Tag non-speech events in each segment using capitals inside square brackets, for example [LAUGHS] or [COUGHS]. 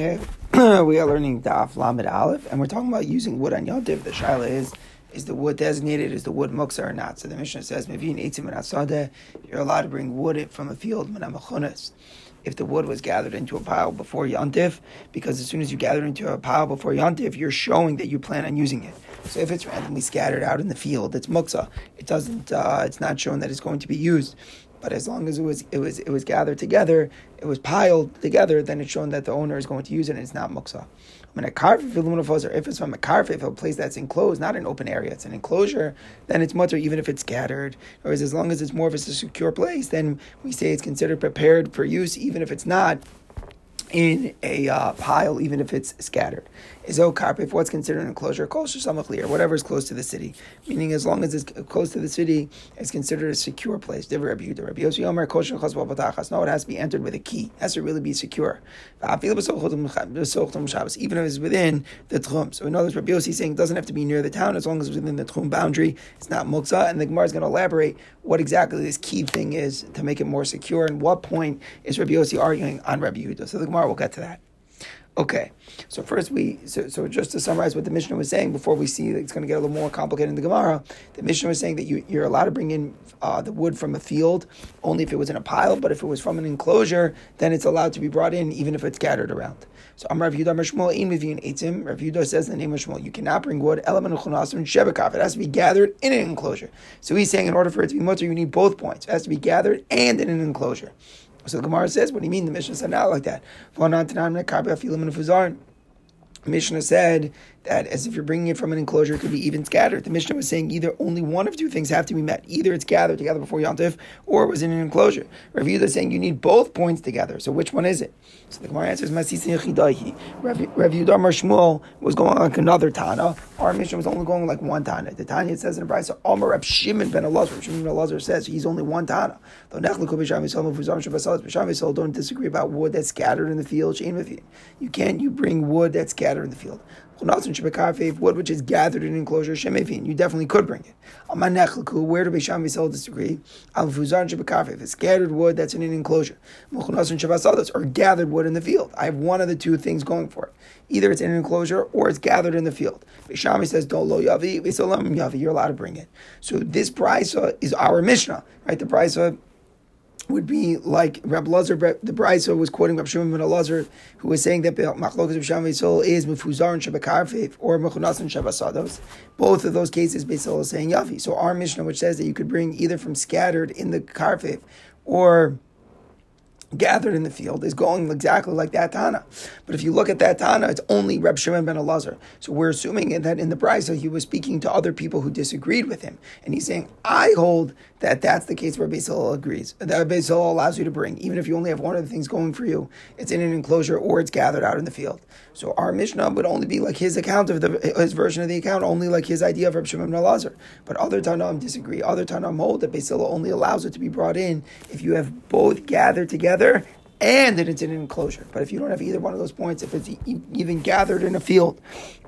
Okay, [CLEARS THROAT] we are learning Daf Lamed Aleph, and we're talking about using wood on Yontiv. The shaila is, is the wood designated as the wood muksa or not? So the Mishnah says, Mevin Eitzim and you're allowed to bring wood from a field, Menamachunas, if the wood was gathered into a pile before Yontif, because as soon as you gather into a pile before Yontif, you're showing that you plan on using it. So if it's randomly scattered out in the field, it's muksa. It doesn't, uh, it's not shown that it's going to be used. But as long as it was it was it was gathered together, it was piled together, then it's shown that the owner is going to use it and it's not muksa. When a carve or if it's from a carve, if a place that's enclosed, not an open area, it's an enclosure, then it's mutter even if it's scattered. Whereas as long as it's more of a secure place, then we say it's considered prepared for use, even if it's not in a uh, pile, even if it's scattered. Is if what's considered an enclosure, kosher samachli, or whatever is close to the city. Meaning, as long as it's close to the city, it's considered a secure place. No, it has to be entered with a key. It has to really be secure. Even if it's within the tchum. So in other words, Rabbi Yossi is saying it doesn't have to be near the town as long as it's within the tchum boundary. It's not muksa, and the Gemara is going to elaborate what exactly this key thing is to make it more secure. And what point is Rabbi Yossi arguing on Rabbi Yehuda? So the Gemara will get to that. Okay, so first we so, so just to summarize what the Mishnah was saying before we see it's going to get a little more complicated in the Gemara. The Mishnah was saying that you, you're allowed to bring in uh, the wood from a field only if it was in a pile, but if it was from an enclosure, then it's allowed to be brought in even if it's scattered around. So Amar Rav Yehuda Shmuel Ein Mivin Eitzim. Rav Yehuda says in the name of Shmuel, you cannot bring wood element and shebekaf. It has to be gathered in an enclosure. So he's saying in order for it to be mutter, you need both points. It has to be gathered and in an enclosure. So the Gemara says, what do you mean? The Mishnah said not like that. Mishnah said that as if you're bringing it from an enclosure, it could be even scattered. The Mishnah was saying either only one of two things have to be met. Either it's gathered together before Yontif, or it was in an enclosure. Rav Yehuda is saying you need both points together. So which one is it? So the Gemara answers, Masisi Rav Yehuda Mar Shmuel was going like another Tana. Our Mishnah was only going like one Tana. The Tanya says in the Brisa, Omer Rab Shimon ben Elazar. Shimon ben Elazar says he's only one Tana. Don't disagree about wood that's scattered in the field. You can't you bring wood that's scattered in the field wood which is gathered in enclosure shemevin. You definitely could bring it. Where do Beisham Yisrael disagree? Al fuzar shebekafev. It's scattered wood that's in an enclosure. Or gathered wood in the field. I have one of the two things going for it. Either it's in an enclosure or it's gathered in the field. Beis Shammai says, "Don't lo yavi." yavi. You're allowed to bring it. So this price is our Mishnah, right? The brisa would be like Rab Lazar, the Brisa was quoting Rab Shimon ben Lazar, who was saying that Machlokas of Yisrael is Mufuzar and Shabakarfev or Mechunas and Shabasados. Both of those cases, Beis Hillel is saying Yavi. So our Mishnah, which says that you could bring either from scattered in the Karfev or gathered in the field is going exactly like that Tana. But if you look at that Tana, it's only Reb Shimon ben Elazar. So we're assuming that in the Brisa he was speaking to other people who disagreed with him. And he's saying, I hold that that's the case where Beis Hillel agrees. That Beis Hillel allows you to bring, even if you only have one of the things going for you, it's in an enclosure or it's gathered out in the field. So our Mishnah would only be like his account of the his version of the account, only like his idea of Reb Shimon ben Elazar. But other Tanaim disagree. Other Tanaim hold that Beis Hillel only allows it to be brought in if you have both gathered together together and that it's in an enclosure. But if you don't have either one of those points, if it's even gathered in a field,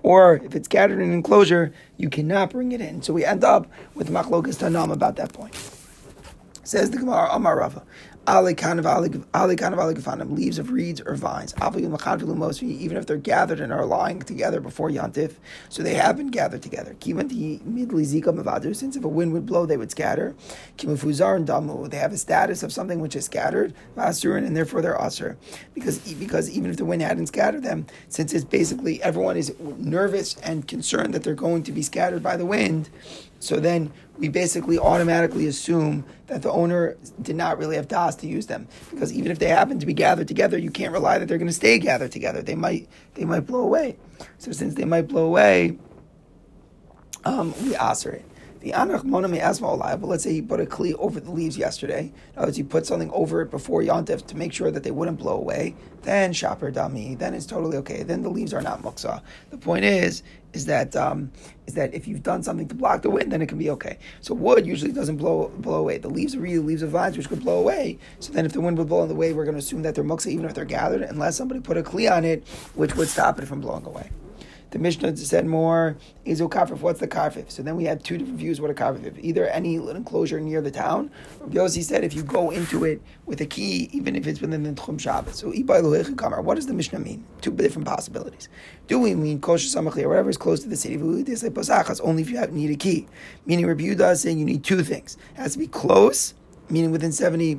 or if it's gathered in an enclosure, you cannot bring it in. So we end up with machlokas tanam about that point. Says the Gemara Amar Rava. Leaves of reeds or vines. Even if they're gathered and are lying together before Yantif, so they have been gathered together. Since if a wind would blow, they would scatter. They have a status of something which is scattered, and therefore they're asur. Because because even if the wind hadn't scattered them, since it's basically everyone is nervous and concerned that they're going to be scattered by the wind, so then we basically automatically assume that the owner did not really have das to use them because even if they happen to be gathered together, you can't rely that they're going to stay gathered together. They might they might blow away. So since they might blow away, um, we answer it. The anach mona may but let's say he put a kli over the leaves yesterday. In other words, he put something over it before yontif to make sure that they wouldn't blow away. Then shaper dami, then it's totally okay. Then the leaves are not muksa. The point is, is that um, is that if you've done something to block the wind, then it can be okay. So wood usually doesn't blow blow away. The leaves are really leaves of vines, which could blow away. So then, if the wind would blow in the way, we're going to assume that they're muksa even if they're gathered, unless somebody put a kli on it, which would stop it from blowing away. The Mishnah said more, Ezo Kafif, what's the Kafif? So then we had two different views what a Kafif is. Either any enclosure near the town. Rabbi Yossi said if you go into it with a key, even if it's within the Tchum Shabbos. So what does the Mishnah mean? Two different possibilities. Do we mean kosher samachli or whatever is close to the city? Only if you have, need a key. Meaning Rabbi Yudah is saying you need two things. It has to be close, meaning within 70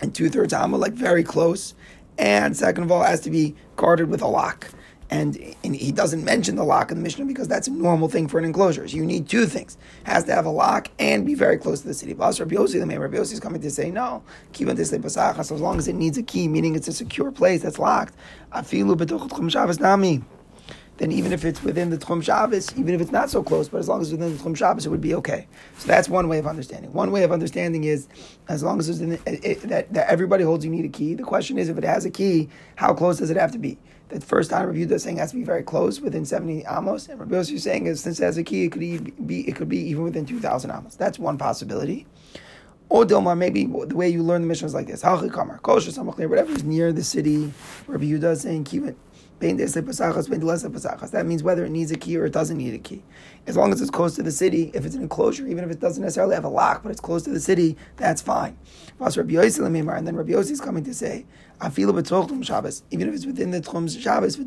and two thirds amma, like very close. And second of all, it has to be guarded with a lock. And, and, he doesn't mention the lock in the Mishnah because that's a normal thing for an enclosure. So you need two things: it has to have a lock and be very close to the city. But Rabbi Yossi, the man Rabbi Yossi is coming to say no. So as long as it needs a key, meaning it's a secure place that's locked, then even if it's within the Tchum Shabbos, even if it's not so close, but as long as it's within the Tchum Shabbos, it would be okay. So that's one way of understanding. One way of understanding is as long as it's in the, it, that, that everybody holds you need a key. The question is if it has a key, how close does it have to be? The first time Rabbi Yehuda saying has to be very close, within 70 amos, and Rabbi Yossi is saying is since it has a key, it could be it could be even within 2,000 amos. That's one possibility. Or Dilma, maybe the way you learn the Mishnah is like this: whatever is near the city. Rabbi Yehuda is saying keep it that means whether it needs a key or it doesn't need a key. As long as it's close to the city, if it's an enclosure, even if it doesn't necessarily have a lock, but it's close to the city, that's fine. And then Rabbi Yossi is coming to say, even if it's within the Tchum Shabbos,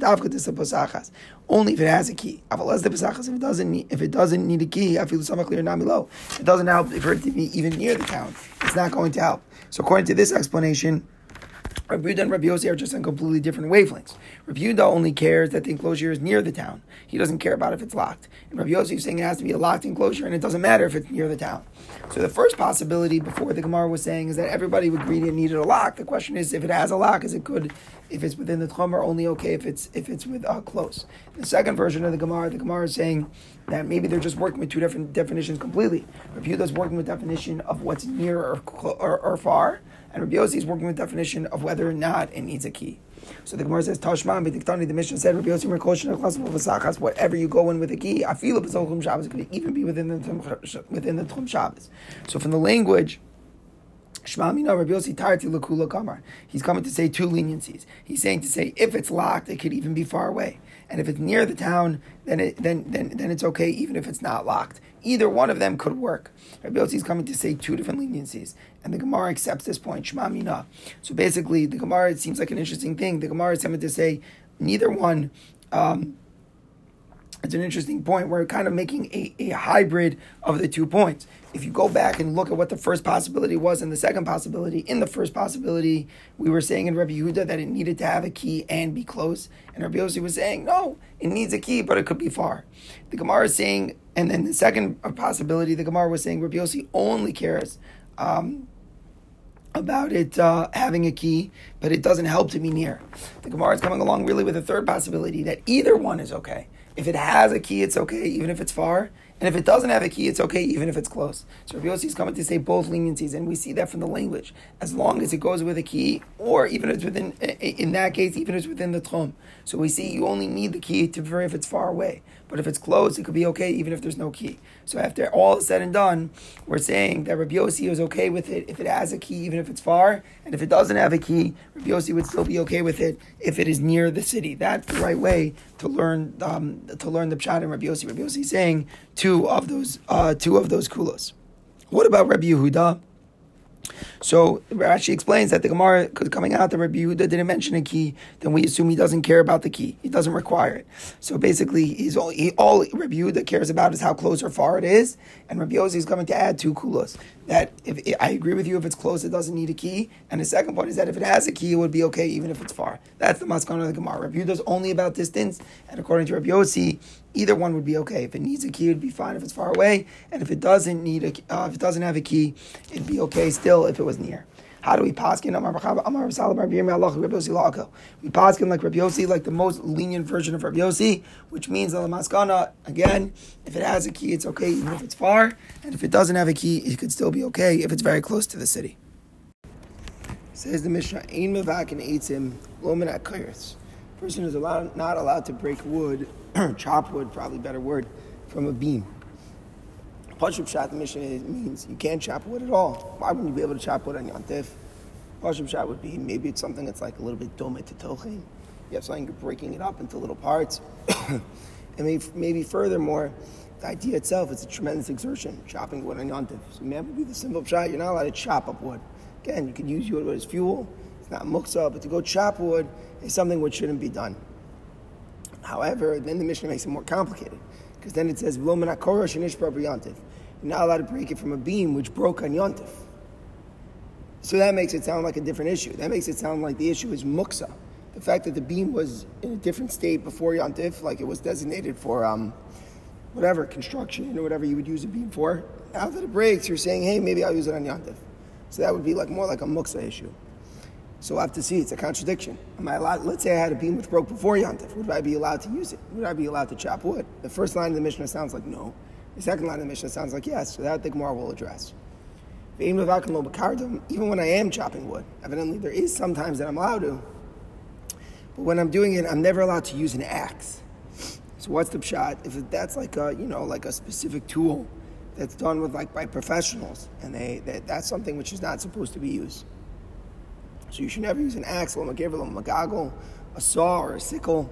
only if it has a key. If it doesn't need, if it doesn't need a key, it doesn't help for it to be even near the town. It's not going to help. So according to this explanation, Rabbi Yehuda and Rabbi Yossi are just on completely different wavelengths. Rabbi Yehuda only cares that the enclosure is near the town. He doesn't care about if it's locked. And Rabbi Yossi is saying it has to be a locked enclosure, and it doesn't matter if it's near the town. So the first possibility before the Gemara was saying is that everybody would agree it needed a lock. The question is, if it has a lock, is it good if it's within the Tchum, or only okay if it's if it's with uh, close? The second version of the Gemara, the Gemara is saying that maybe they're just working with two different definitions completely. Rabbi Yehuda is working with definition of what's near or, or, or far and Rabbi Yossi is working with definition of whether or not it needs a key. So the Gemara says, Tashman, B'diktani, the Mishnah said, Rabbi Yossi, Merkoshin, whatever you go in with a key, I feel it Shabbos, it could even be within the, within the Tchum Shabbos. So from the language, Shmamina Rabbi Yossi Tarti Lakula Kamar. He's coming to say two leniencies. He's saying to say if it's locked, it could even be far away, and if it's near the town, then it, then then then it's okay even if it's not locked. Either one of them could work. Rabbi Yossi is coming to say two different leniencies, and the Gemara accepts this point. Shmamina. So basically, the Gemara it seems like an interesting thing. The Gemara is coming to say neither one. Um, it's an interesting point. We're kind of making a, a hybrid of the two points. If you go back and look at what the first possibility was and the second possibility, in the first possibility, we were saying in Rabbi Yehuda that it needed to have a key and be close. And Rabbi Yossi was saying, no, it needs a key, but it could be far. The Gemara is saying, and then the second possibility, the Gemara was saying Rabbi Yossi only cares um, about it uh, having a key, but it doesn't help to be near. The Gemara is coming along really with a third possibility that either one is okay. If it has a key, it's okay, even if it's far. And if it doesn't have a key, it's okay, even if it's close. So Rabbi Yossi is coming to say both leniencies, and we see that from the language. As long as it goes with a key, or even if it's within, in that case, even if it's within the tchum. So we see you only need the key to if it's far away. But if it's close, it could be okay, even if there's no key. So after all is said and done, we're saying that Rabbi Yossi is okay with it if it has a key, even if it's far. And if it doesn't have a key, Rabbi Yossi would still be okay with it if it is near the city. That's the right way to learn um, to learn the pshat in Rabbi Yossi. Rabbi Yossi saying two of those uh, two of those kulos. What about Rabbi Yehuda? So Rashi explains that the Gemara coming out that Rabbi Yehuda didn't mention a key, then we assume he doesn't care about the key. He doesn't require it. So basically, he's all, he, all Rabbi Yehuda cares about is how close or far it is, and Rabbi Yossi is coming to add two kulos. That if I agree with you, if it's close, it doesn't need a key. And the second point is that if it has a key, it would be okay even if it's far. That's the maskana of the Gemara. Rabbi Yehuda only about distance, and according to Rabbi Yossi, either one would be okay. If it needs a key, it'd be fine if it's far away, and if it doesn't need a, uh, if it doesn't have a key, it'd be okay still if it was near. How do we paskin? Amar Amar We paskin like Rabbi Yossi, like the most lenient version of Rabbi Yossi, which means the maskana again. If it has a key, it's okay even if it's far, and if it doesn't have a key, it could still be okay if it's very close to the city. Says the Mishnah, Ein mevakin eitzim lomin akiris. Person is allowed, not allowed to break wood, [CLEARS THROAT] chop wood, probably better word, from a beam. Pashub Shat, the Mishnah means you can't chop wood at all. Why wouldn't you be able to chop wood on Yantif? Pashub Shat would be maybe it's something that's like a little bit dome to Tochin. You have something, you're breaking it up into little parts. [COUGHS] and maybe, maybe furthermore, the idea itself is a tremendous exertion, chopping wood on Yontif. So maybe be the simple shot, you're not allowed to chop up wood. Again, you can use wood as fuel, it's not muksa, but to go chop wood is something which shouldn't be done. However, then the Mishnah makes it more complicated, because then it says, You're not allowed to break it from a beam which broke on Yontif. So that makes it sound like a different issue. That makes it sound like the issue is muksa. The fact that the beam was in a different state before Yontif, like it was designated for um, whatever, construction or whatever you would use a beam for. Now that it breaks, you're saying, hey, maybe I'll use it on Yontif. So that would be like more like a muksa issue. So we'll have to see. It's a contradiction. Am I allowed? Let's say I had a beam which broke before Yontif. Would I be allowed to use it? Would I be allowed to chop wood? The first line of the Mishnah sounds like no. The second line of the Mishnah sounds like yes. So that the Gemara will address. Even when I am chopping wood, evidently there is sometimes that I'm allowed to. But when I'm doing it, I'm never allowed to use an axe. So what's the shot? If that's like a you know like a specific tool that's done with like by professionals, and they that, that's something which is not supposed to be used. So you should never use an axe, a or a magagel, a saw, or a sickle.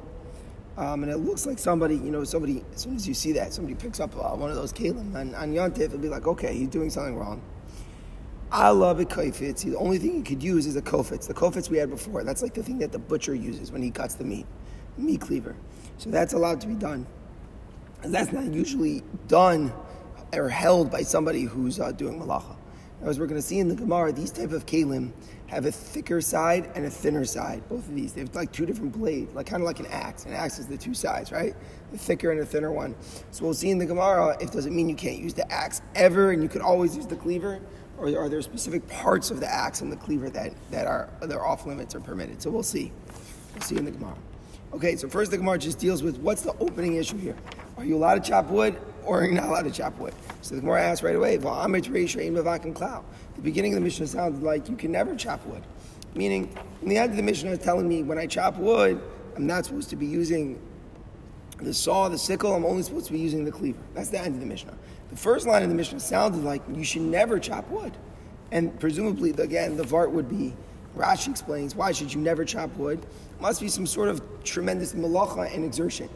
Um, and it looks like somebody, you know, somebody, as soon as you see that, somebody picks up uh, one of those kalim on, on Yontif, it'll be like, okay, he's doing something wrong. I love a kofitz. The only thing you could use is a kofitz. The kofitz we had before, that's like the thing that the butcher uses when he cuts the meat, meat cleaver. So that's allowed to be done. And that's not usually done or held by somebody who's uh, doing malacha. As we're going to see in the Gemara, these type of kalim have a thicker side and a thinner side. Both of these, they have like two different blades, like kind of like an axe. An axe is the two sides, right? The thicker and the thinner one. So we'll see in the Gemara if does it mean you can't use the axe ever and you could always use the cleaver, or are there specific parts of the axe and the cleaver that, that are they're off limits or permitted? So we'll see. We'll see in the Gemara. Okay, so first the Gemara just deals with what's the opening issue here. Are you allowed to chop wood or you're not allowed to chop wood? So the Gemara asks right away, the beginning of the Mishnah sounds like you can never chop wood. Meaning, in the end of the Mishnah is telling me when I chop wood, I'm not supposed to be using the saw, the sickle, I'm only supposed to be using the cleaver. That's the end of the Mishnah. The first line of the Mishnah sounded like you should never chop wood. And presumably, again, the Vart would be, Rashi explains, why should you never chop wood? Must be some sort of tremendous malacha and exertion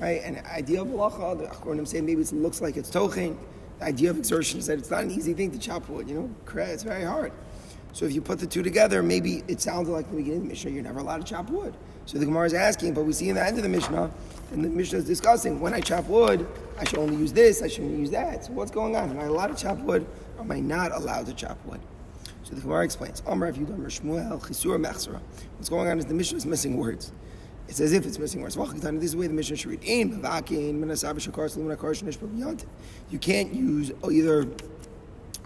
right? And idea of malacha, the Achronim say maybe it looks like it's tochen. The idea of exertion is that it's not an easy thing to chop wood. You know, it's very hard. So if you put the two together, maybe it sounds like the beginning of the Mishnah, you're never allowed to chop wood. So the Gemara is asking, but we see in the end of the Mishnah, and the Mishnah is discussing, when I chop wood, I should only use this, I shouldn't use that. So what's going on? Am I allowed to chop wood, or am I not allowed to chop wood? So the Gemara explains, What's going on is the Mishnah is missing words. It's as if it's missing words. This is the way the Mishnah should read. You can't use oh, either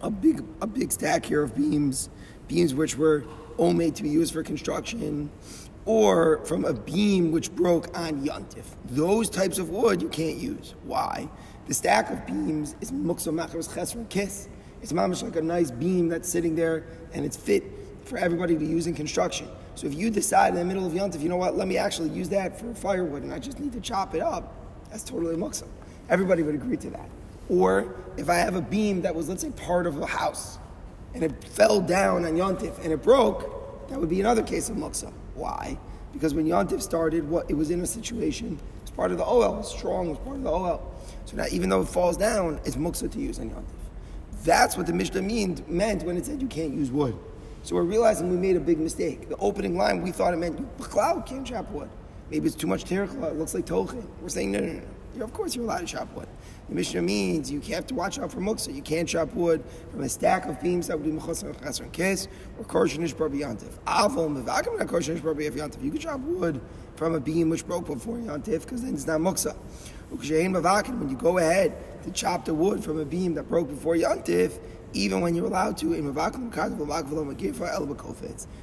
a big a big stack here of beams, beams which were all made to be used for construction, or from a beam which broke on yontif. Those types of wood you can't use. Why? The stack of beams is mukso machros chesron kiss. It's like a nice beam that's sitting there and it's fit for everybody to use in construction. So if you decide in the middle of Yontif, you know what, let me actually use that for firewood and I just need to chop it up, that's totally muksa. Everybody would agree to that. Or if I have a beam that was, let's say, part of a house and it fell down on Yontif and it broke, that would be another case of muksa. Why? Because when Yontif started, what it was in a situation, it's part of the oil, strong, was part of the oil. So now even though it falls down, it's muksa to use on Yontif. That's what the Mishnah mean, meant when it said you can't use wood. So we're realizing we made a big mistake. The opening line, we thought it meant you can't chop wood. Maybe it's too much terikla, it looks like tochin. We're saying, no, no, no. You're, of course you're allowed to chop wood. The Mishnah means you have to watch out for muksa. You can't chop wood from a stack of beams that would be mechosar chasar kes or korshenish bar yantif. Avol mevakim not korshenish bar yantif. You can chop wood from a beam which broke before yantif because then it's not muksa. When you go ahead to chop the wood from a beam that broke before yantif, even when you're allowed to,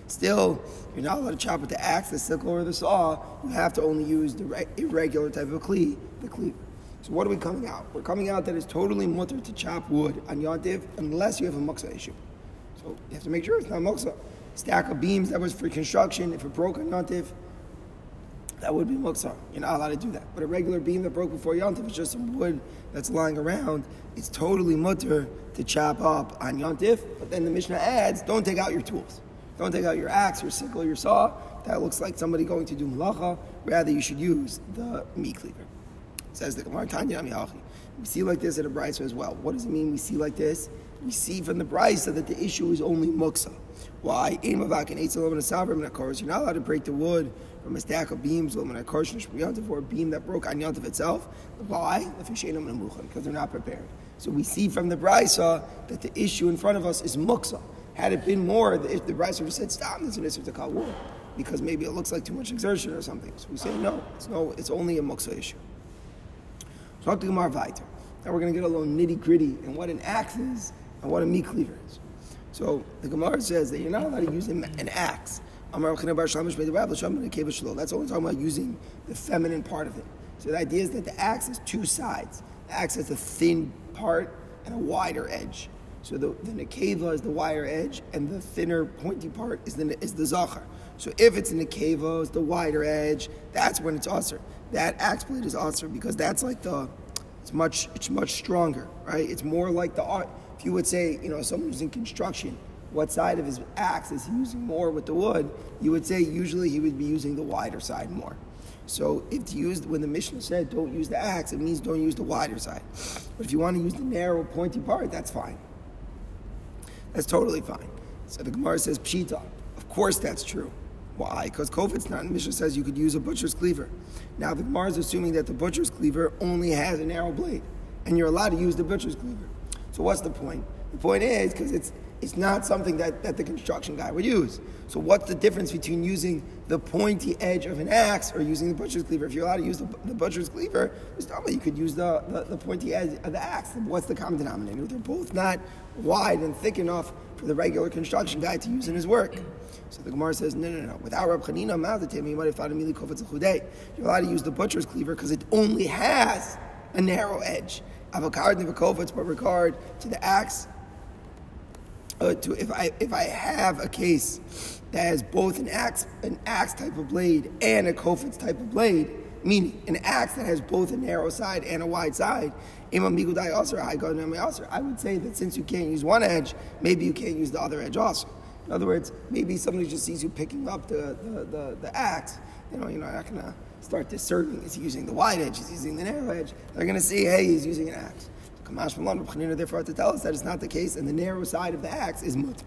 still, you're not allowed to chop with the axe, the sickle, or the saw. You have to only use the irregular type of cleave, the cleaver. So what are we coming out? We're coming out that it's totally mutter to chop wood on Yontif unless you have a muksa issue. So you have to make sure it's not muksa. Stack of beams that was for construction, if it broke on Yontif, that would be muksa. You're not allowed to do that. But a regular beam that broke before Yontif is just some wood that's lying around. It's totally mutter to chop up on Yontif. But then the Mishnah adds, don't take out your tools. Don't take out your axe, your sickle, your saw. that looks like somebody going to do malacha. Rather, you should use the meat cleaver. Says the Gemara Tanya We see like this at a brisa as well. What does it mean? We see like this. We see from the brisa that the issue is only muksa. Why? You're not allowed to break the wood from a stack of beams or a beam that broke on Yantav itself. Why? Because they're not prepared. So we see from the brisa that the issue in front of us is muksa. Had it been more, if the brisa would said, stop, there's an issue to call wood. Because maybe it looks like too much exertion or something. So we say, no, it's, no, it's only a muksa issue. Talk to Gemara Viter. Now we're going to get a little nitty gritty and what an axe is and what a meat cleaver is. So the Gemara says that you're not allowed to use an axe. That's only talking about using the feminine part of it. So the idea is that the axe has two sides. The axe has a thin part and a wider edge. So the, the nekeva is the wider edge, and the thinner, pointy part is the is the zachar. So if it's nekeva, it's the wider edge. That's when it's aser. That axe blade is aser because that's like the it's much it's much stronger, right? It's more like the art. If you would say, you know, someone who's in construction, what side of his axe is he using more with the wood? You would say usually he would be using the wider side more. So if you use when the Mishnah said don't use the axe, it means don't use the wider side. But if you want to use the narrow, pointy part, that's fine. That's totally fine. So the Gemara says pshita. Of course that's true. Why? Because Kofit's not. The Mishnah says you could use a butcher's cleaver. Now the Gemara is assuming that the butcher's cleaver only has a narrow blade, and you're allowed to use the butcher's cleaver. So what's the point? The point is because it's it's not something that, that the construction guy would use. So what's the difference between using the pointy edge of an axe or using the butcher's cleaver? If you're allowed to use the, the butcher's cleaver, you could use the, the, the, pointy edge of the axe. What's the common denominator? They're both not wide and thick enough for the regular construction guy to use in his work. So the Gemara says, no, no, no. Without Rab Chanina, you might have thought immediately You're allowed to use the butcher's cleaver because it only has a narrow edge. Avocard never but regard to the axe uh, to if I if I have a case that has both an axe an axe type of blade and a kofitz type of blade, meaning an axe that has both a narrow side and a wide side, I would say that since you can't use one edge, maybe you can't use the other edge also. In other words, maybe somebody just sees you picking up the, the, the, the axe, you know, you're not gonna start discerning is he using the wide edge, is he using the narrow edge. They're gonna see, hey, he's using an axe. Therefore to tell us that it's not the case, and the narrow side of the axe is mut.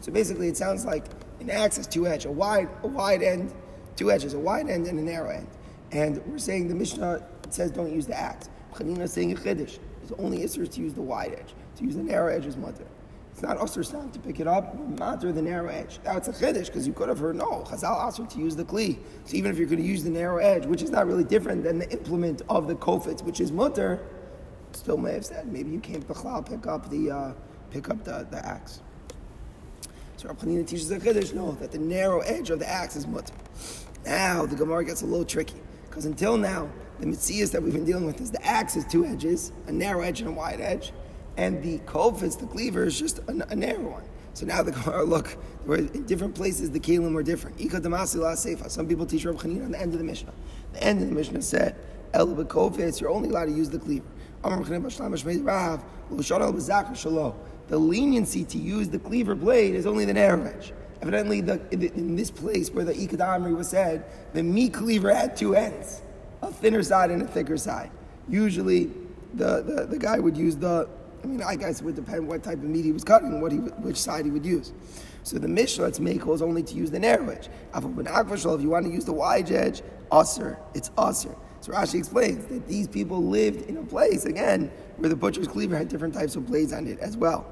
So basically, it sounds like an axe is two edge, a wide, a wide end, two edges, a wide end and a narrow end. And we're saying the Mishnah says don't use the axe. Chanina is saying a chiddush. It's only isser to use the wide edge. To use the narrow edge is mutter. It's not usher sound to pick it up, matter the narrow edge. Now it's a chiddush because you could have heard no chazal usher to use the kli. So even if you're going to use the narrow edge, which is not really different than the implement of the kofitz, which is mutter, still may have said maybe you can't pick up the uh, pick up the, the axe. So Rav Chanina teaches the Chiddush, no, that the narrow edge of the axe is mutter. Now the Gemara gets a little tricky because until now the mitzias that we've been dealing with is the axe is two edges, a narrow edge and a wide edge, and the kofitz, the cleaver, is just a, a narrow one. So now the Gemara [LAUGHS] look, in different places the kelim were different. Some people teach Rav Chanina on the end of the Mishnah. The end of the Mishnah said, El you're only allowed to use the cleaver. The leniency to use the cleaver blade is only the narrow edge. Evidently, the, in this place where the Ikadamri was said, the meat cleaver had two ends, a thinner side and a thicker side. Usually, the, the, the guy would use the, I mean, I guess it would depend what type of meat he was cutting, what he, which side he would use. So the Mishnah, it's is only to use the narrow edge. If you want to use the wide edge, usr, it's usr. So Rashi explains that these people lived in a place, again, where the butcher's cleaver had different types of blades on it as well.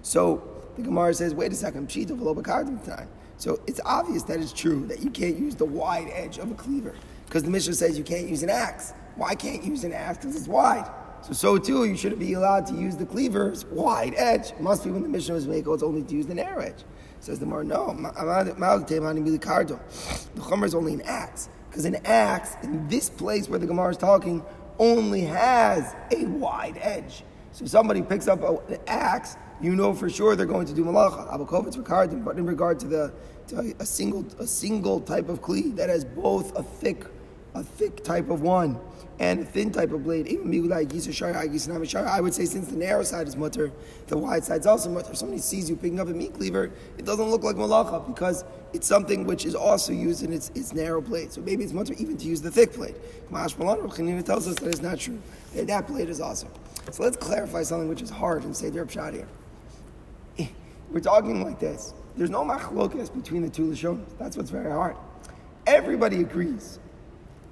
So the Gemara says, wait a second, time. So it's obvious that it's true that you can't use the wide edge of a cleaver. Because the Mishnah says you can't use an axe. Why can't you use an axe? Because it's wide. So, so too, you shouldn't be allowed to use the cleaver's wide edge. Must be when the Mishnah was making it's only to use the narrow edge. Says the Gemara, no. The Chomer is only an axe. Because an axe, in this place where the Gemara is talking, only has a wide edge. So somebody picks up an axe, you know for sure they're going to do malacha. Abakovitz rekardim, but in regard to the to a single a single type of kli that has both a thick a thick type of one and a thin type of blade. I would say since the narrow side is mutter, the wide side is also mutter. If somebody sees you picking up a meat cleaver, it doesn't look like malacha because it's something which is also used in its, its narrow blade. So maybe it's mutter even to use the thick blade. Kamash Chanina tells us that it's not true. That, that blade is also. So let's clarify something which is hard and say Derb here. [LAUGHS] We're talking like this. There's no machlokas between the two Lashonas. That's what's very hard. Everybody agrees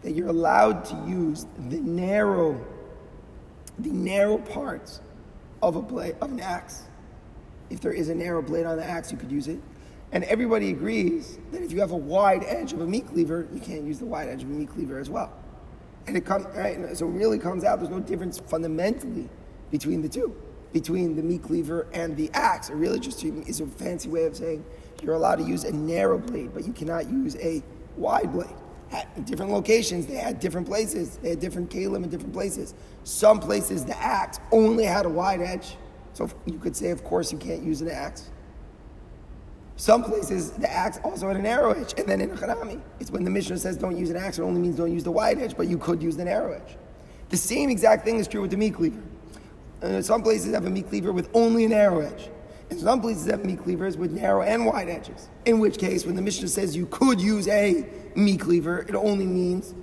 that you're allowed to use the narrow, the narrow parts of a blade of an axe. If there is a narrow blade on the axe, you could use it. And everybody agrees that if you have a wide edge of a meat cleaver, you can't use the wide edge of a meat cleaver as well. And it comes right, so it really comes out there's no difference fundamentally between the two, between the meat cleaver and the axe. It really just is a fancy way of saying you're allowed to use a narrow blade, but you cannot use a wide blade. Different locations, they had different places. They had different kalim in different places. Some places, the axe only had a wide edge. So you could say, of course, you can't use an axe. Some places, the axe also had a narrow edge. And then in Harami, it's when the Mishnah says don't use an axe, it only means don't use the wide edge, but you could use the narrow edge. The same exact thing is true with the meat cleaver. Uh, some places have a meat cleaver with only a narrow edge. And some places have meat cleavers with narrow and wide edges. In which case, when the Mishnah says you could use a meat cleaver, it only means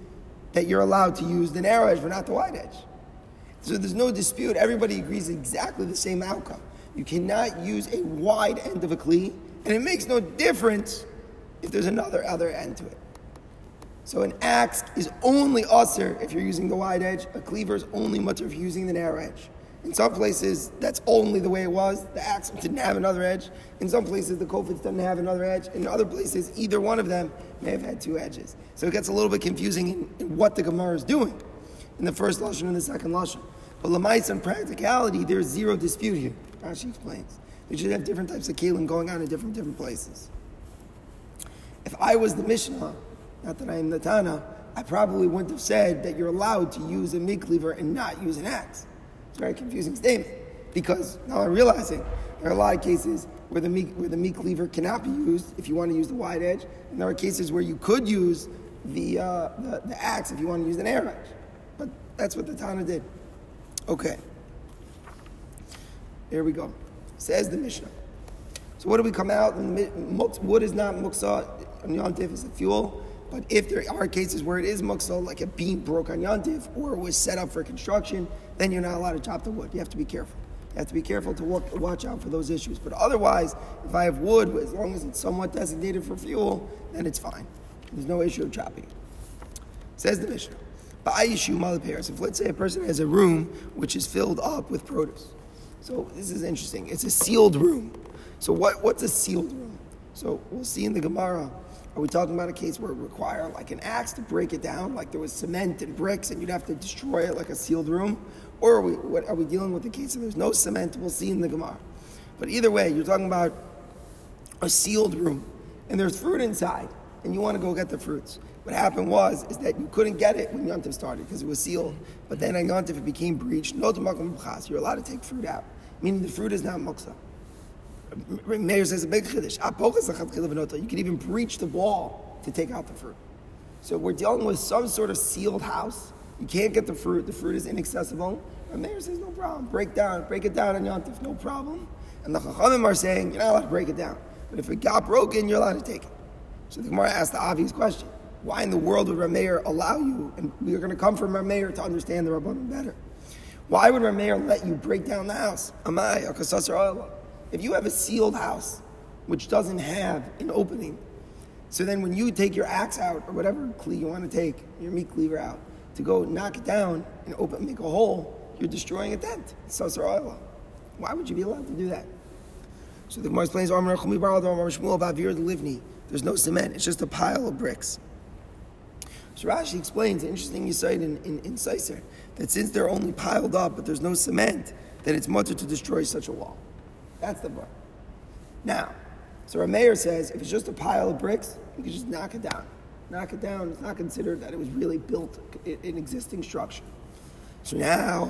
that you're allowed to use the narrow edge, but not the wide edge. So there's no dispute. Everybody agrees exactly the same outcome. You cannot use a wide end of a kli and it makes no difference if there's another other end to it. So an axe is only usher if you're using the wide edge. A cleaver is only mutter if you're using the narrow edge. In some places, that's only the way it was. The axe didn't have another edge. In some places, the kofitz didn't have another edge. In other places, either one of them may have had two edges. So it gets a little bit confusing in, in what the Gemara is doing in the first lashon and the second lashon. But lamais and practicality, there's zero dispute here. Rashi explains. We should have different types of kelim going on in different different places. If I was the Mishnah, not that I am the Tana, I probably wouldn't have said that you're allowed to use a meat cleaver and not use an axe. It's a very confusing statement because now I'm realizing there are a lot of cases where the meat, where the meat cleaver cannot be used if you want to use the wide edge, and there are cases where you could use the, uh, the, the axe if you want to use an air edge. But that's what the Tana did. Okay. Here we go. Says the Mishnah. So what do we come out? Wood is not muksa on yontif is a fuel. But if there are cases where it is muksa, like a beam broke on yontif or was set up for construction, then you're not allowed to chop the wood. You have to be careful. You have to be careful to walk, watch out for those issues. But otherwise, if I have wood, as long as it's somewhat designated for fuel, then it's fine. There's no issue of chopping. Says the Mishnah. But I issue malaperes. If let's say a person has a room which is filled up with produce, so this is interesting. It's a sealed room. So what, what's a sealed room? So we'll see in the Gemara. Are we talking about a case where it require like an axe to break it down, like there was cement and bricks, and you'd have to destroy it like a sealed room? Or are we, what, are we dealing with a case where there's no cement? We'll see in the Gemara. But either way, you're talking about a sealed room, and there's fruit inside, and you want to go get the fruits. What happened was is that you couldn't get it when Yontif started because it was sealed. But then on Yontif it became breached. No You're allowed to take fruit out meaning the fruit is not muksa. Meir says a big chiddush. You can even breach the wall to take out the fruit. So we're dealing with some sort of sealed house. You can't get the fruit. The fruit is inaccessible. And Meir says no problem. Break down, break it down on Yontif, no problem. And the Chachamim are saying you're not allowed to break it down. But if it got broken, you're allowed to take it. So the Gemara asked the obvious question: Why in the world would Rameir allow you? And we are going to come from Rameir to understand the Rabbanim better. Why would Rameir let you break down the house? If you have a sealed house, which doesn't have an opening, so then when you take your axe out or whatever cleave you want to take, your meat cleaver out, to go knock it down and open, make a hole, you're destroying a tent. Why would you be allowed to do that? So the Gemara explains, there's no cement, it's just a pile of bricks. So Rashi explains, interesting you cite in, in, in Seiser, that since they're only piled up but there's no cement, that it's mutter to destroy such a wall. That's the bar. Now, so Rameir says if it's just a pile of bricks, you can just knock it down. Knock it down. It's not considered that it was really built in existing structure. So now,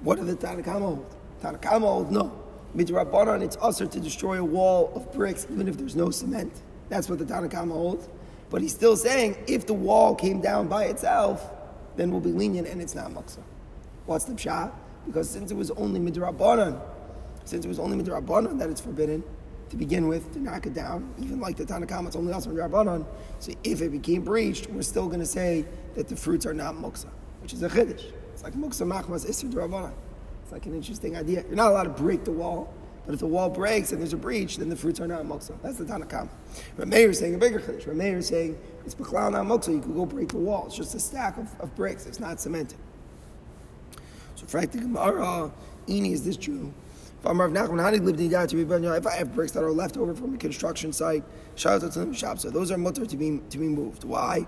what do the Tanakama hold? Tanakama hold no. Midrabanan, it's usher to destroy a wall of bricks even if there's no cement. That's what the Tanakama holds. But he's still saying if the wall came down by itself, then we'll be lenient and it's not muksa. What's the pshat? Because since it was only midrabanan, since it was only midrabanan that it's forbidden, to begin with to knock it down. Even like the Tanakama, it's only also in Rabbanon. So if it became breached, we're still going to say that the fruits are not muksa, which is a chiddush. It's like muksa machmas isur Rabbanon. It's like an interesting idea. You're not allowed to break the wall, but if the wall breaks and there's a breach, then the fruits are not muksa. That's the Tanakama. Rameir is saying a bigger chiddush. Rameir is saying it's b'chlal not muksa. You could go break the wall. It's just a stack of, of bricks. It's not cemented. So, frankly, Gemara, Ini, is this true? If I'm Rav how the to be If I have bricks that are left over from a construction site, shout out to them shop. So those are mutter to be to be moved. Why?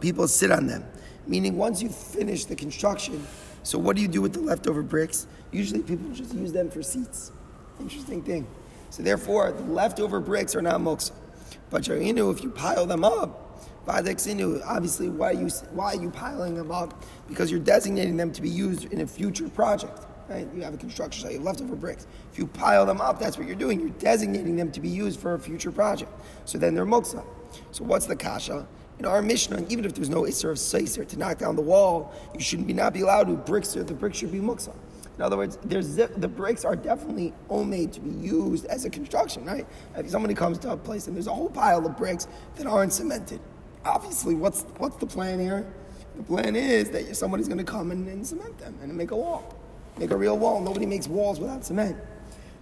People sit on them. Meaning, once you finish the construction, so what do you do with the leftover bricks? Usually, people just use them for seats. Interesting thing. So therefore, the leftover bricks are not muksa. But you if you pile them up, obviously, why are you why are you piling them up? Because you're designating them to be used in a future project. Right? You have a construction site, you have leftover bricks. If you pile them up, that's what you're doing. You're designating them to be used for a future project. So then they're muksa. So what's the kasha? In our Mishnah, even if there's no Isser of Seiser to knock down the wall, you should be not be allowed to bricks. The bricks should be muksa. In other words, the bricks are definitely all made to be used as a construction, right? If somebody comes to a place and there's a whole pile of bricks that aren't cemented, obviously, what's what's the plan here? The plan is that somebody's going to come and, and cement them and make a wall make a real wall. Nobody makes walls without cement.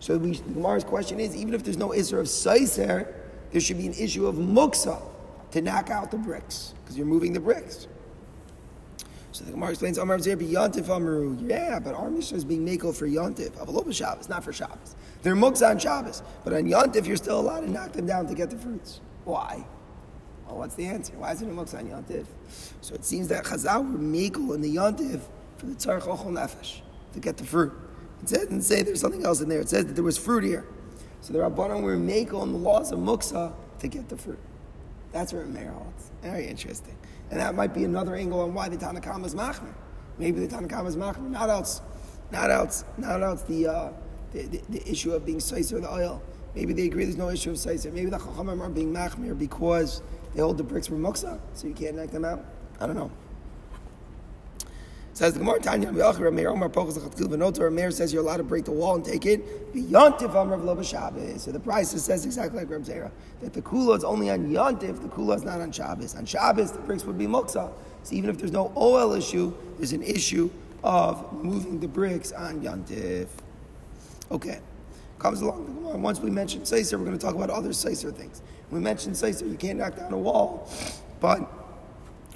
So we, the Gemara's question is, even if there's no Isser of Saiser, there should be an issue of Muksa to knock out the bricks, because you're moving the bricks. So the Gemara explains, Amar Zer Yantif Amaru. Yeah, but our Mishnah is being Mako for Yantif. Avaloba Shabbos, not for Shabbos. They're Muksa on Shabbos, but on Yantif you're still allowed to knock them down to get the fruits. Why? Well, what's the answer? Why isn't it Muksa on Yantif? So it seems that Chazal were Mako in the Yantif for the Tzarech Ochel Nefesh to get the fruit. It doesn't say there's something else in there. It says that there was fruit here. So the Rabbanon were make on the laws of muksa to get the fruit. That's where Meir holds. Very interesting. And that might be another angle on why the Tanakama is machmer. Maybe the Tanakama is machmer. Not else, not else, not else the, uh, the, the, the, issue of being seiser the oil. Maybe they agree there's no issue of seiser. Maybe the Chachamim are being machmer because they hold the bricks from muksa, so you can't knock them out. I don't know. Says the Gemara Tanya Omar Meir says you're allowed to break the wall and take it beyontif Amrav Lo Shabbos. So the price says exactly like Reb Zera that the kula is only on yontif, the kula is not on Shabbos. On Shabbos the bricks would be muksa. So even if there's no oil issue, there's an issue of moving the bricks on yontif. Okay. Comes along the Gemara. Once we mentioned Seiser, we're going to talk about other Seiser things. We mentioned Seiser, you can't knock down a wall, but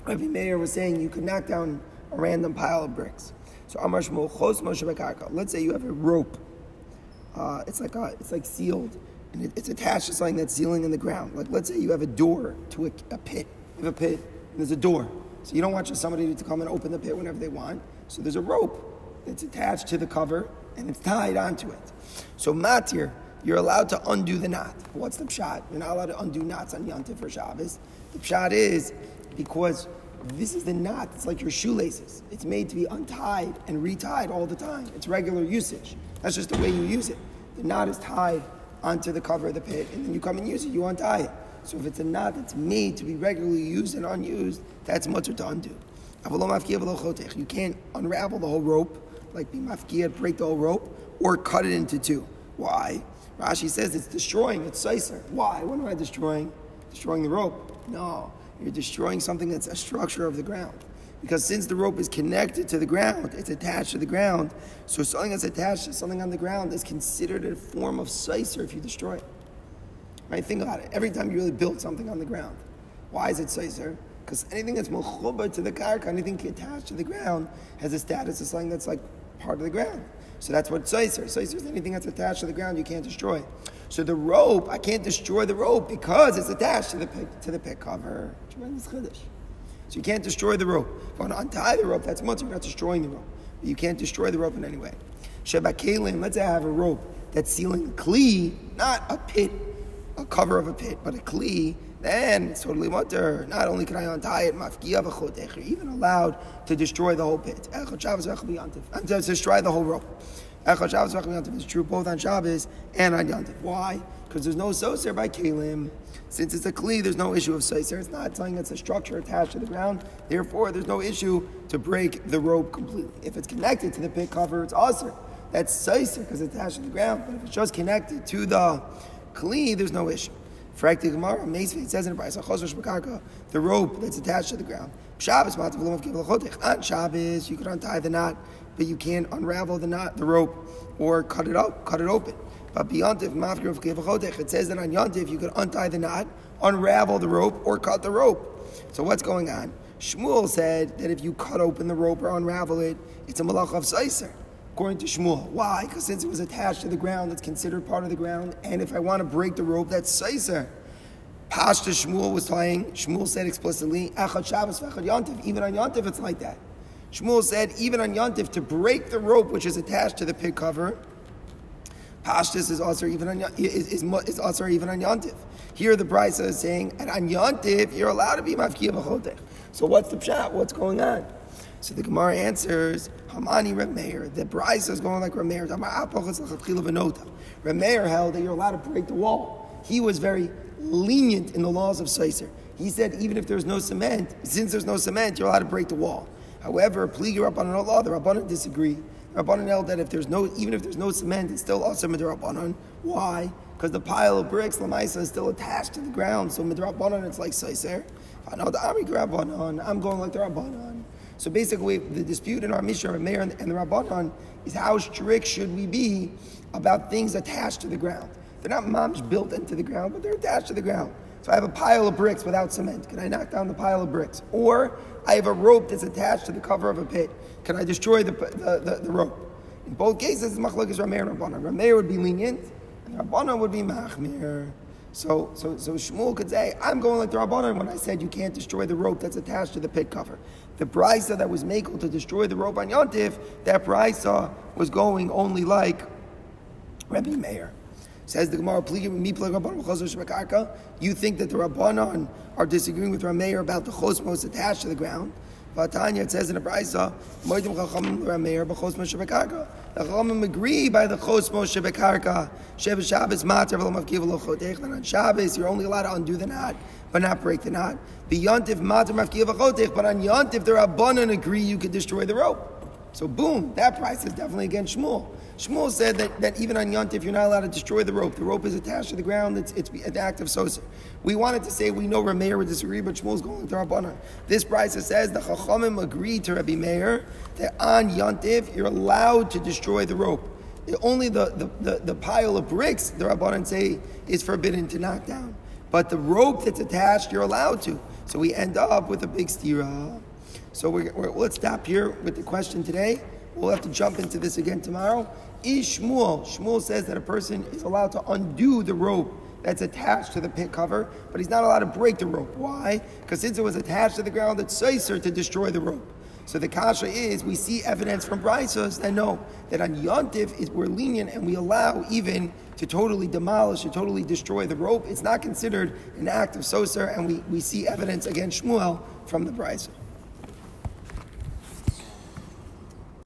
Rabbi Meir was saying you could knock down random pile of bricks. So Let's say you have a rope. Uh, it's like a, it's like sealed, and it, it's attached to something that's sealing in the ground. Like let's say you have a door to a, a pit. You have a pit, and there's a door. So you don't want just somebody to come and open the pit whenever they want. So there's a rope that's attached to the cover, and it's tied onto it. So matir, you're allowed to undo the knot. What's the pshat? You're not allowed to undo knots on Yantif or Shabbos. The pshat is because this is the knot. It's like your shoelaces. It's made to be untied and retied all the time. It's regular usage. That's just the way you use it. The knot is tied onto the cover of the pit, and then you come and use it. You untie it. So if it's a knot that's made to be regularly used and unused, that's mutter to undo. You can't unravel the whole rope, like be mafkiyah, break the whole rope, or cut it into two. Why? Rashi says it's destroying, it's sicer. Why? What am I destroying? Destroying the rope? No. You're destroying something that's a structure of the ground. Because since the rope is connected to the ground, it's attached to the ground. So something that's attached to something on the ground is considered a form of sicer if you destroy it. Right? Think about it. Every time you really build something on the ground, why is it sicer? Because anything that's mochuba to the karka, anything attached to the ground, has a status of something that's like part of the ground. So that's what sicer. Sicer is anything that's attached to the ground you can't destroy. So the rope, I can't destroy the rope because it's attached to the pit, to the pit cover. Tremendous. So you can't destroy the rope. If you want to untie the rope, that's much. You're not destroying the rope. But you can't destroy the rope in any way. Sheba Kalim, let's say I have a rope that's sealing a kli, not a pit, a cover of a pit, but a kli. Then it's totally mutter. Not only can I untie it, you're even allowed to destroy the whole pit. And to destroy the whole rope. Echad Shabbos V'Chim is true both on Shabbos and on Yantiv. Why? Because there's no soser by Kalim. Since it's a Kli, there's no issue of soser. It's not something that's a structure attached to the ground. Therefore, there's no issue to break the rope completely. If it's connected to the pit cover, it's awesome. that's sicer because it's attached to the ground. But if it's just connected to the kli, there's no issue. Frakti Gemara, it says in the Brisa, the rope that's attached to the ground. Shabbos, on Shabbos, you could untie the knot, but you can't unravel the knot, the rope, or cut it up, cut it open. But beyond if it says that on Yontif you could untie the knot, unravel the rope, or cut the rope. So what's going on? Shmuel said that if you cut open the rope or unravel it, it's a malach of saiser. According to Shmuel. Why? Because since it was attached to the ground, it's considered part of the ground. And if I want to break the rope, that's saiser. Pashta Shmuel was saying, Shmuel said explicitly, Echad Shabbos, Echad Yontif. Even on Yontif, it's like that. Shmuel said, even on Yontif, to break the rope which is attached to the pit cover, Pashtus is also even on is, is, is also even on Yontif. Here the Brisa is saying, and on Yontif, you're allowed to be mafkiya b'chodech. So what's the pshat? What's going on? So the Gemara answers, Hamani Reb Meir. The Brisa is going like Reb Meir. Reb Meir held that you're allowed to break the wall. He was very lenient in the laws of Seiser. He said even if there's no cement, since there's no cement, you're allowed to break the wall. However, Pligi Rabbanan Allah, the Rabbanan disagree. Rabbanan held that if there's no, even if there's no cement, it's still also Midrabanan. Why? Because the pile of bricks, Lamaisa, is still attached to the ground. So Midrabanan, it's like Seiser. I know the Ami Rabbanan, I'm going like the Rabbanan. So basically, the dispute in our Mishnah, Meir and the Rabbanan, is how strict should we be about things attached to the ground. They're not moms built into the ground, but they're attached to the ground. So I have a pile of bricks without cement. Can I knock down the pile of bricks? Or I have a rope that's attached to the cover of a pit. Can I destroy the, the, the, the rope? In both cases, Machlok is Rameir and Rabbanan. Rameir would be lenient, and Rabbanan would be Machmir. So, so, so Shmuel could say, I'm going like the Rabbanan when I said you can't destroy the rope that's attached to the pit cover. The brisa that was makel to destroy the rope on Yontif, that brisa was going only like Rabbi Meir. Says the Gemara, you think that the Rabbanon are disagreeing with Rameir about the chosmos attached to the ground. Vatanya, it says in the Brisa, the Chachamim agree by the chosmos shebekarka. Sheva Shabbos on Shabbos, you're only allowed to undo the knot, but not break the knot. Beyontif matar mavkiv but on Yontif, the Rabbanon agree you could destroy the rope. So boom, that Brisa is definitely against Shmuel. Shmuel said that, that even on Yontif, you're not allowed to destroy the rope. The rope is attached to the ground. It's, it's an act of sosa. We wanted to say we know Rameir would disagree, but Shmuel's going to Rabbanan. This Brisa says the Chachamim agreed to Rabbi Meir that on Yontif, you're allowed to destroy the rope. Only the, the, the, the pile of bricks, the Rabbanan say, is forbidden to knock down. But the rope that's attached, you're allowed to. So we end up with a big stira. So we're, we're, let's stop here with the question today. We'll have to jump into this again tomorrow. Ishmuel, Shmuel says that a person is allowed to undo the rope that's attached to the pit cover, but he's not allowed to break the rope. Why? Because since it was attached to the ground, it's safer to destroy the rope. So the kasha is we see evidence from Brisos that no, that on Yontif is we're lenient and we allow even to totally demolish, to totally destroy the rope. It's not considered an act of soser, and we, we see evidence against Shmuel from the Brisos.